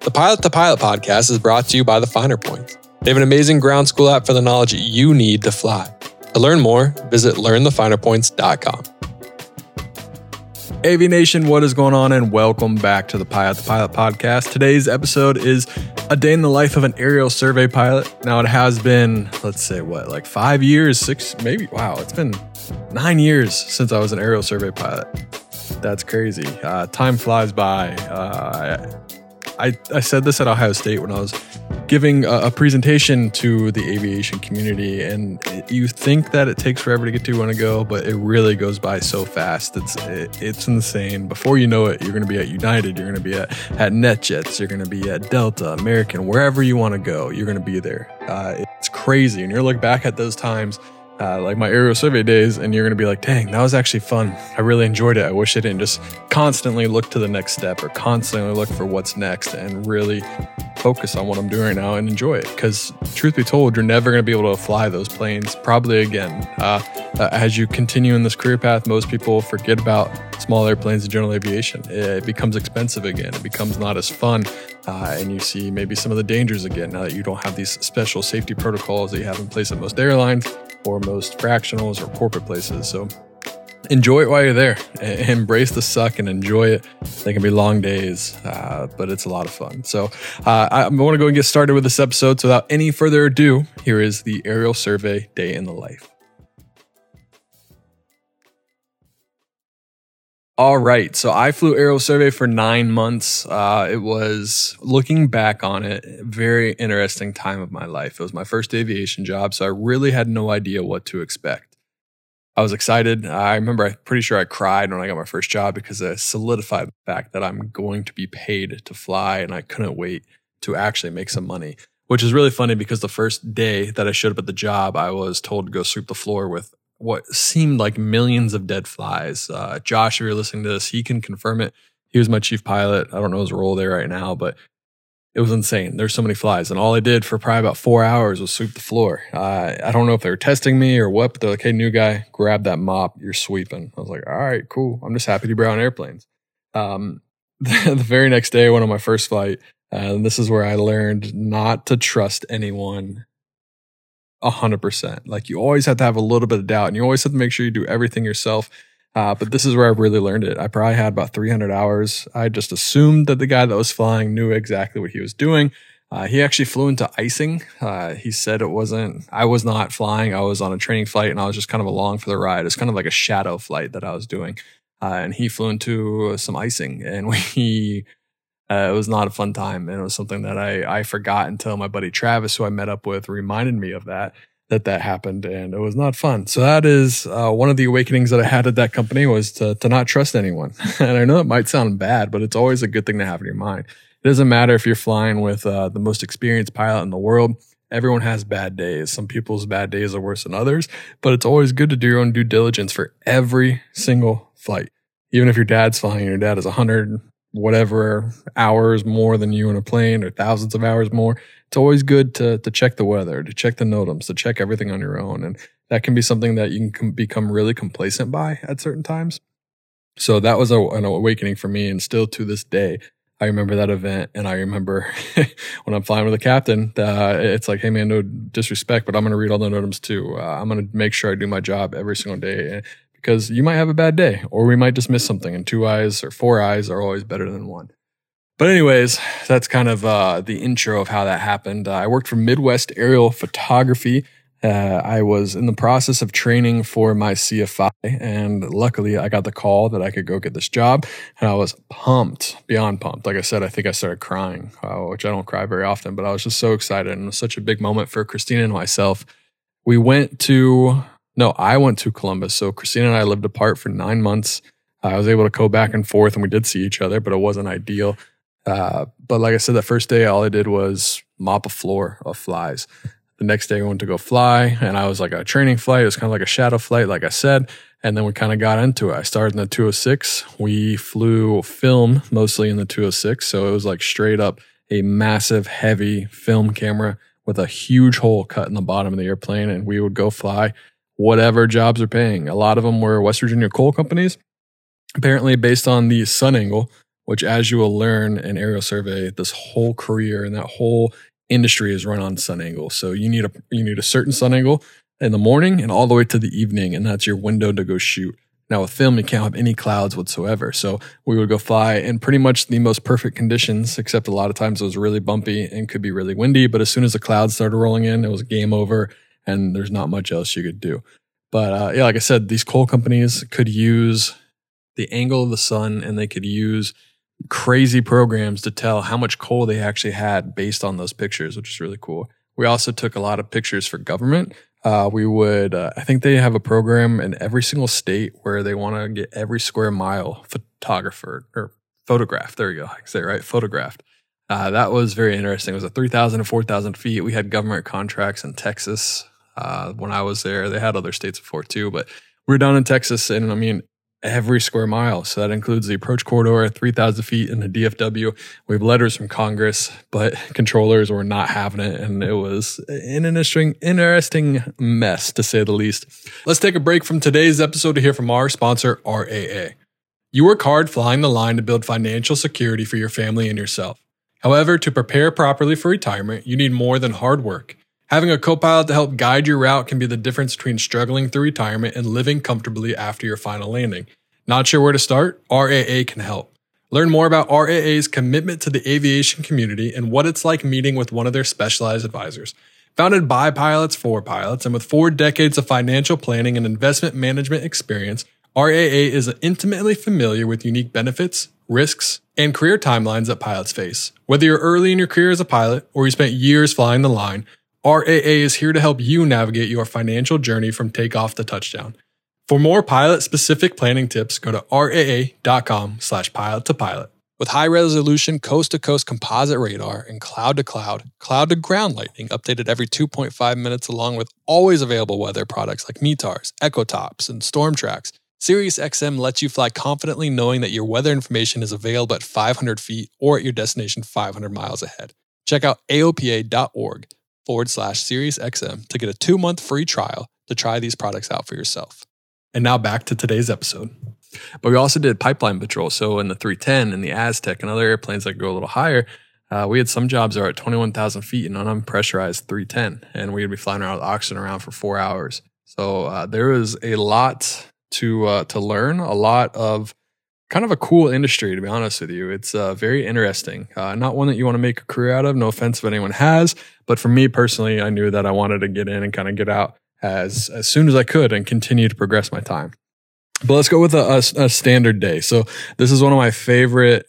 The Pilot to Pilot podcast is brought to you by the Finer Points. They have an amazing ground school app for the knowledge you need to fly. To learn more, visit learnthefinerpoints.com. AV Nation, what is going on? And welcome back to the Pilot to Pilot podcast. Today's episode is a day in the life of an aerial survey pilot. Now, it has been, let's say, what, like five years, six, maybe, wow, it's been nine years since I was an aerial survey pilot. That's crazy. Uh, time flies by. Uh, I, I said this at Ohio State when I was giving a, a, presentation to the aviation community, and you think that it takes forever to get to you want to go, but it really goes by so fast. It's it, it's insane. Before you know it, you're going to be at United, you're going to be at, at NetJets, you're going to be at Delta, American, wherever you want to go, you're going to be there. Uh, it's crazy, and you're look back at those times uh, like my aerial survey days, and you're going to be like, dang, that was actually fun. I really enjoyed it. I wish I didn't just constantly look to the next step or constantly look for what's next and really focus on what I'm doing right now and enjoy it. Because, truth be told, you're never going to be able to fly those planes probably again. Uh, uh, as you continue in this career path, most people forget about small airplanes and general aviation. It becomes expensive again, it becomes not as fun. Uh, and you see maybe some of the dangers again now that you don't have these special safety protocols that you have in place at most airlines or most fractionals or corporate places. So enjoy it while you're there. Embrace the suck and enjoy it. They can be long days, uh, but it's a lot of fun. So uh, I want to go and get started with this episode. So without any further ado, here is the aerial survey day in the life. All right. So I flew aerial survey for nine months. Uh, it was looking back on it, very interesting time of my life. It was my first aviation job. So I really had no idea what to expect. I was excited. I remember I'm pretty sure I cried when I got my first job because I solidified the fact that I'm going to be paid to fly and I couldn't wait to actually make some money. Which is really funny because the first day that I showed up at the job, I was told to go sweep the floor with what seemed like millions of dead flies. Uh, Josh, if you're listening to this, he can confirm it. He was my chief pilot. I don't know his role there right now, but it was insane. There's so many flies, and all I did for probably about four hours was sweep the floor. Uh, I don't know if they were testing me or what, but they're like, "Hey, new guy, grab that mop. You're sweeping." I was like, "All right, cool. I'm just happy to be around airplanes." Um, the, the, very next day, went on my first flight, uh, and this is where I learned not to trust anyone a hundred percent. Like you always have to have a little bit of doubt, and you always have to make sure you do everything yourself. Uh, but this is where I really learned it. I probably had about 300 hours. I just assumed that the guy that was flying knew exactly what he was doing. Uh, he actually flew into icing. Uh, he said it wasn't, I was not flying. I was on a training flight and I was just kind of along for the ride. It's kind of like a shadow flight that I was doing. Uh, and he flew into some icing and we uh, it was not a fun time, and it was something that I I forgot until my buddy Travis, who I met up with, reminded me of that that that happened, and it was not fun. So that is uh, one of the awakenings that I had at that company was to to not trust anyone. and I know it might sound bad, but it's always a good thing to have in your mind. It doesn't matter if you're flying with uh, the most experienced pilot in the world. Everyone has bad days. Some people's bad days are worse than others, but it's always good to do your own due diligence for every single flight. Even if your dad's flying your dad is 100 whatever hours more than you in a plane or thousands of hours more. It's always good to to check the weather, to check the NOTAMs, to check everything on your own, and that can be something that you can become really complacent by at certain times. So that was a, an awakening for me, and still to this day, I remember that event, and I remember when I'm flying with a captain, uh, it's like, hey man, no disrespect, but I'm going to read all the NOTAMs too. Uh, I'm going to make sure I do my job every single day because you might have a bad day or we might just miss something and two eyes or four eyes are always better than one. But anyways, that's kind of uh, the intro of how that happened. Uh, I worked for Midwest Aerial Photography. Uh, I was in the process of training for my CFI, and luckily I got the call that I could go get this job, and I was pumped, beyond pumped. Like I said, I think I started crying, uh, which I don't cry very often, but I was just so excited, and it was such a big moment for Christina and myself. We went to no, I went to Columbus. So Christina and I lived apart for nine months. I was able to go back and forth and we did see each other, but it wasn't ideal. Uh, but like I said, that first day, all I did was mop a floor of flies. The next day, I went to go fly, and I was like a training flight. It was kind of like a shadow flight, like I said. And then we kind of got into it. I started in the 206. We flew film mostly in the 206. So it was like straight up a massive, heavy film camera with a huge hole cut in the bottom of the airplane. And we would go fly whatever jobs are paying. A lot of them were West Virginia coal companies, apparently based on the sun angle, which, as you will learn in aerial survey, this whole career and that whole industry is run on sun angle. So you need a you need a certain sun angle in the morning and all the way to the evening, and that's your window to go shoot. Now with film, you can't have any clouds whatsoever. So we would go fly in pretty much the most perfect conditions, except a lot of times it was really bumpy and could be really windy. But as soon as the clouds started rolling in, it was game over and there's not much else you could do. But uh, yeah, like I said, these coal companies could use the angle of the sun and they could use crazy programs to tell how much coal they actually had based on those pictures, which is really cool. We also took a lot of pictures for government. Uh, we would, uh, I think they have a program in every single state where they want to get every square mile photographer or photographed. There you go. I say right. Photographed. Uh, that was very interesting. It was a 3,000 to 4,000 feet. We had government contracts in Texas. Uh, when I was there, they had other states before too, but we are down in Texas. And I mean, every square mile. So that includes the approach corridor, 3,000 feet in the DFW. We have letters from Congress, but controllers were not having it. And it was an interesting, interesting mess to say the least. Let's take a break from today's episode to hear from our sponsor, RAA. You work hard flying the line to build financial security for your family and yourself. However, to prepare properly for retirement, you need more than hard work. Having a co pilot to help guide your route can be the difference between struggling through retirement and living comfortably after your final landing. Not sure where to start? RAA can help. Learn more about RAA's commitment to the aviation community and what it's like meeting with one of their specialized advisors. Founded by pilots for pilots and with four decades of financial planning and investment management experience, RAA is intimately familiar with unique benefits, risks, and career timelines that pilots face. Whether you're early in your career as a pilot or you spent years flying the line, RAA is here to help you navigate your financial journey from takeoff to touchdown. For more pilot specific planning tips, go to raa.com slash pilot to pilot. With high resolution coast to coast composite radar and cloud to cloud, cloud to ground lightning updated every 2.5 minutes, along with always available weather products like METARs, EchoTops, and StormTrax, SiriusXM lets you fly confidently knowing that your weather information is available at 500 feet or at your destination 500 miles ahead. Check out aopa.org forward slash SiriusXM to get a two month free trial to try these products out for yourself. And now back to today's episode. But we also did pipeline patrol. So in the 310 and the Aztec and other airplanes that go a little higher, uh, we had some jobs that are at 21,000 feet in an unpressurized 310, and we'd be flying around with oxygen around for four hours. So uh, there was a lot to uh, to learn, a lot of kind of a cool industry, to be honest with you. It's uh, very interesting. Uh, not one that you want to make a career out of. No offense if anyone has, but for me personally, I knew that I wanted to get in and kind of get out as as soon as I could and continue to progress my time. But let's go with a, a, a standard day. So this is one of my favorite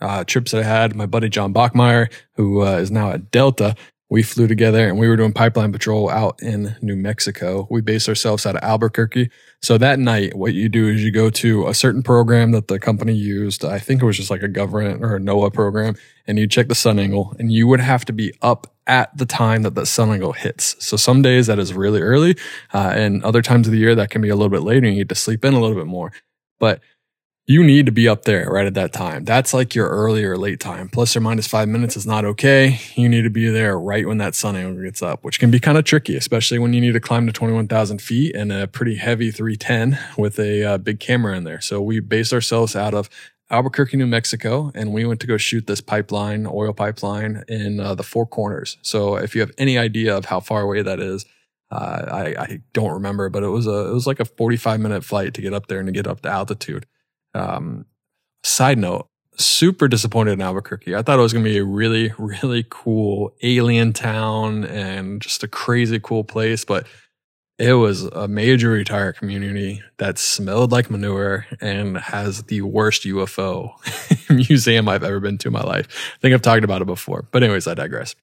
uh, trips that I had. My buddy John Bachmeyer, who uh, is now at Delta, we flew together and we were doing pipeline patrol out in New Mexico. We based ourselves out of Albuquerque. So that night, what you do is you go to a certain program that the company used. I think it was just like a government or a NOAA program, and you check the sun angle, and you would have to be up at the time that the sun angle hits. So some days that is really early, uh, and other times of the year that can be a little bit later. And you need to sleep in a little bit more, but you need to be up there right at that time. That's like your early or late time. Plus or minus five minutes is not okay. You need to be there right when that sun angle gets up, which can be kind of tricky, especially when you need to climb to 21,000 feet and a pretty heavy 310 with a uh, big camera in there. So we based ourselves out of Albuquerque, New Mexico, and we went to go shoot this pipeline, oil pipeline in uh, the Four Corners. So if you have any idea of how far away that is, uh, I, I don't remember, but it was a it was like a 45 minute flight to get up there and to get up to altitude. Um, side note, super disappointed in Albuquerque. I thought it was going to be a really, really cool alien town and just a crazy cool place, but it was a major retire community that smelled like manure and has the worst UFO museum I've ever been to in my life. I think I've talked about it before, but anyways, I digress.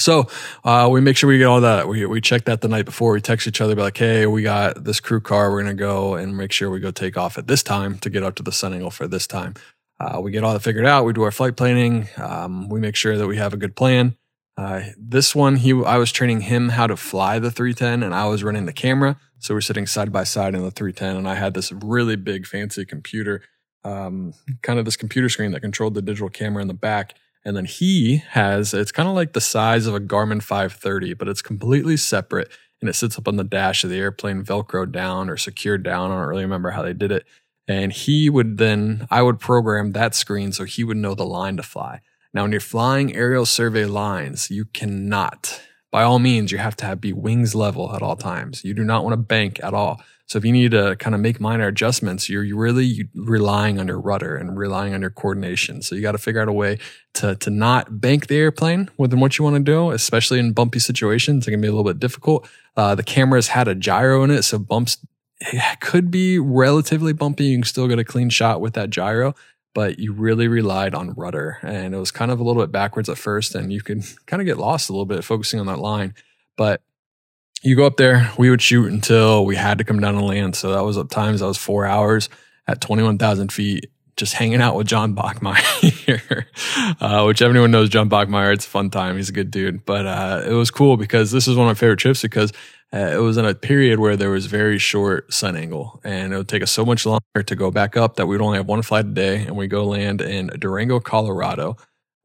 So uh, we make sure we get all that. We we check that the night before. We text each other, be like, "Hey, we got this crew car. We're gonna go and make sure we go take off at this time to get up to the sun angle for this time." Uh, we get all that figured out. We do our flight planning. Um, we make sure that we have a good plan. Uh, this one, he I was training him how to fly the 310, and I was running the camera. So we're sitting side by side in the 310, and I had this really big, fancy computer, um, kind of this computer screen that controlled the digital camera in the back. And then he has it's kind of like the size of a Garmin 530, but it's completely separate, and it sits up on the dash of the airplane, velcro down or secured down. I don't really remember how they did it. And he would then, I would program that screen so he would know the line to fly. Now, when you're flying aerial survey lines, you cannot, by all means, you have to have be wings level at all times. You do not want to bank at all. So if you need to kind of make minor adjustments, you're really relying on your rudder and relying on your coordination. So you got to figure out a way to to not bank the airplane within what you want to do, especially in bumpy situations. It can be a little bit difficult. Uh, the camera's had a gyro in it, so bumps it could be relatively bumpy. You can still get a clean shot with that gyro, but you really relied on rudder. And it was kind of a little bit backwards at first, and you could kind of get lost a little bit focusing on that line. But you go up there, we would shoot until we had to come down and land. So that was at times that was four hours at 21,000 feet, just hanging out with John Bachmeier, uh, which everyone knows John Bachmeier. It's a fun time. He's a good dude. But uh, it was cool because this is one of my favorite trips because uh, it was in a period where there was very short sun angle and it would take us so much longer to go back up that we'd only have one flight a day and we go land in Durango, Colorado.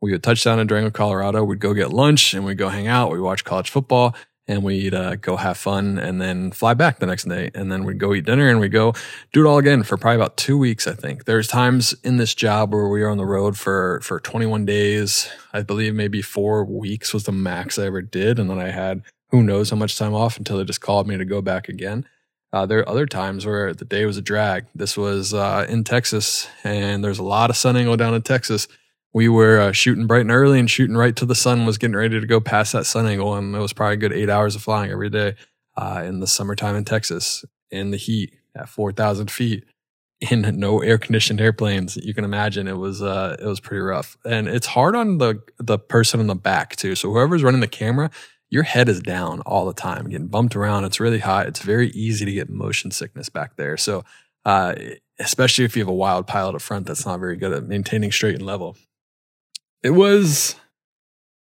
We would touch down in Durango, Colorado. We'd go get lunch and we'd go hang out. We watch college football and we'd uh, go have fun and then fly back the next day and then we'd go eat dinner and we'd go do it all again for probably about two weeks i think there's times in this job where we were on the road for for 21 days i believe maybe four weeks was the max i ever did and then i had who knows how much time off until they just called me to go back again. Uh, there are other times where the day was a drag. This was uh, in Texas, and there's a lot of sun angle down in Texas. We were uh, shooting bright and early and shooting right till the sun was getting ready to go past that sun angle, and it was probably a good eight hours of flying every day uh, in the summertime in Texas in the heat at 4,000 feet in no air conditioned airplanes. You can imagine it was uh, it was pretty rough, and it's hard on the the person in the back too. So whoever's running the camera, your head is down all the time, getting bumped around. It's really hot. It's very easy to get motion sickness back there. So, uh, especially if you have a wild pilot up front that's not very good at maintaining straight and level. It was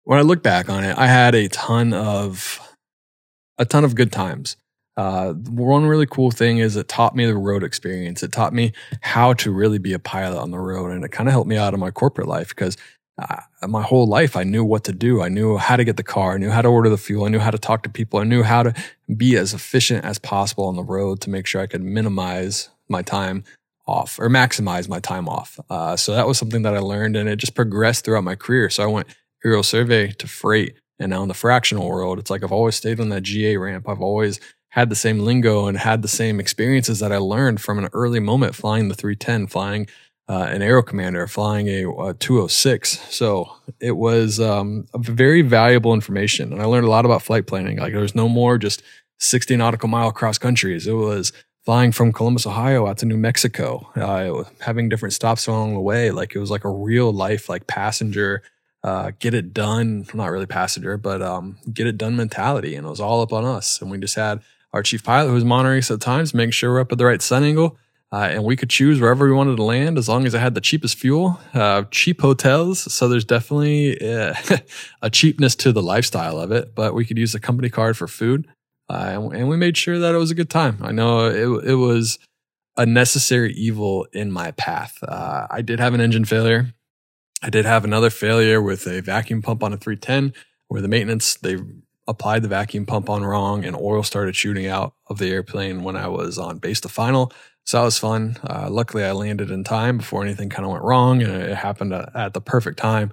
when I look back on it, I had a ton of a ton of good times. Uh, one really cool thing is it taught me the road experience. It taught me how to really be a pilot on the road, and it kind of helped me out in my corporate life because uh, my whole life, I knew what to do. I knew how to get the car. I knew how to order the fuel. I knew how to talk to people. I knew how to be as efficient as possible on the road to make sure I could minimize my time off or maximize my time off. Uh, so that was something that I learned and it just progressed throughout my career. So I went aerial survey to freight and now in the fractional world, it's like I've always stayed on that GA ramp. I've always had the same lingo and had the same experiences that I learned from an early moment flying the 310, flying uh, an Aero Commander flying a, a, 206. So it was um, very valuable information. And I learned a lot about flight planning. Like there was no more just 60 nautical mile cross countries. It was flying from Columbus, Ohio out to New Mexico, uh, having different stops along the way. Like it was like a real life, like passenger, uh, get it done. Not really passenger, but um, get it done mentality. And it was all up on us. And we just had our chief pilot who was monitoring us at times, making sure we're up at the right sun angle uh, and we could choose wherever we wanted to land as long as it had the cheapest fuel, uh, cheap hotels. So there's definitely uh, a cheapness to the lifestyle of it, but we could use the company card for food. Uh, and, we made sure that it was a good time. I know it, it was a necessary evil in my path. Uh, I did have an engine failure. I did have another failure with a vacuum pump on a 310 where the maintenance, they applied the vacuum pump on wrong and oil started shooting out of the airplane when I was on base to final. So that was fun. Uh, luckily, I landed in time before anything kind of went wrong, and it happened at the perfect time.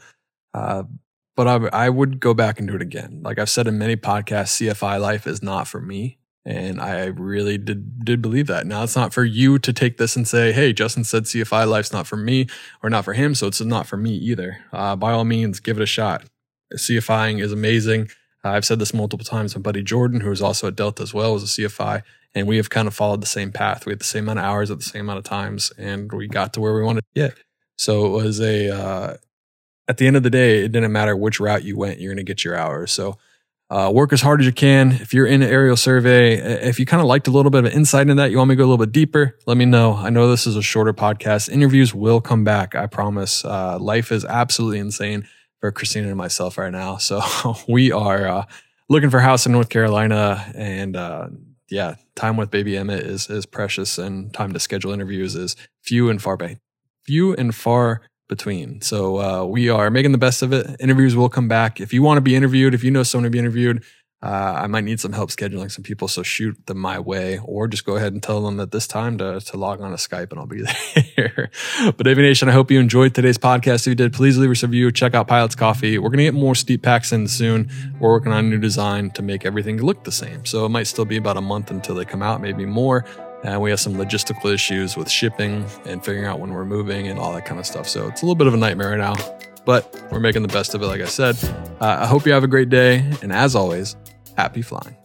Uh, but I, I would go back and do it again. Like I've said in many podcasts, CFI life is not for me. And I really did did believe that. Now it's not for you to take this and say, "Hey, Justin said CFI life's not for me or not for him, so it's not for me either." Uh, by all means, give it a shot. CFIing is amazing. I've said this multiple times. My buddy Jordan, who is also at Delta as well, was a CFI, and we have kind of followed the same path. We had the same amount of hours at the same amount of times, and we got to where we wanted to get. So it was a. Uh, at the end of the day, it didn't matter which route you went, you're going to get your hours. So Uh, work as hard as you can. If you're in an aerial survey, if you kind of liked a little bit of insight into that, you want me to go a little bit deeper, let me know. I know this is a shorter podcast. Interviews will come back. I promise. Uh, life is absolutely insane for Christina and myself right now. So we are uh, looking for a house in North Carolina and uh, yeah, time with baby Emmett is is precious, and time to schedule interviews is few and far by few and far between. So uh, we are making the best of it. Interviews will come back. If you want to be interviewed, if you know someone to be interviewed, uh, I might need some help scheduling some people. So shoot them my way, or just go ahead and tell them at this time to, to log on to Skype and I'll be there. but Aviation, I hope you enjoyed today's podcast. If you did, please leave us a review. Check out Pilots Coffee. We're going to get more steep packs in soon. We're working on a new design to make everything look the same. So it might still be about a month until they come out, maybe more. And we have some logistical issues with shipping and figuring out when we're moving and all that kind of stuff. So it's a little bit of a nightmare right now, but we're making the best of it, like I said. Uh, I hope you have a great day. And as always, happy flying.